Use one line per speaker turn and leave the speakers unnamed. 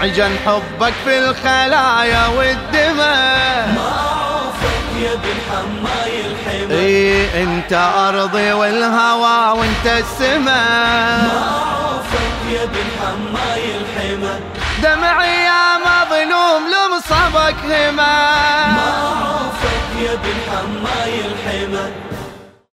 عجن حبك في الخلايا والدماء.
ما عوفك يا ابن حماي الحمى
إيه أنت أرضي والهوى وأنت السماء.
ما عوفك يا ابن حماي الحمى
دمعي يا مظلوم لمصابك هما. ما عوفك يا ابن حماي الحمى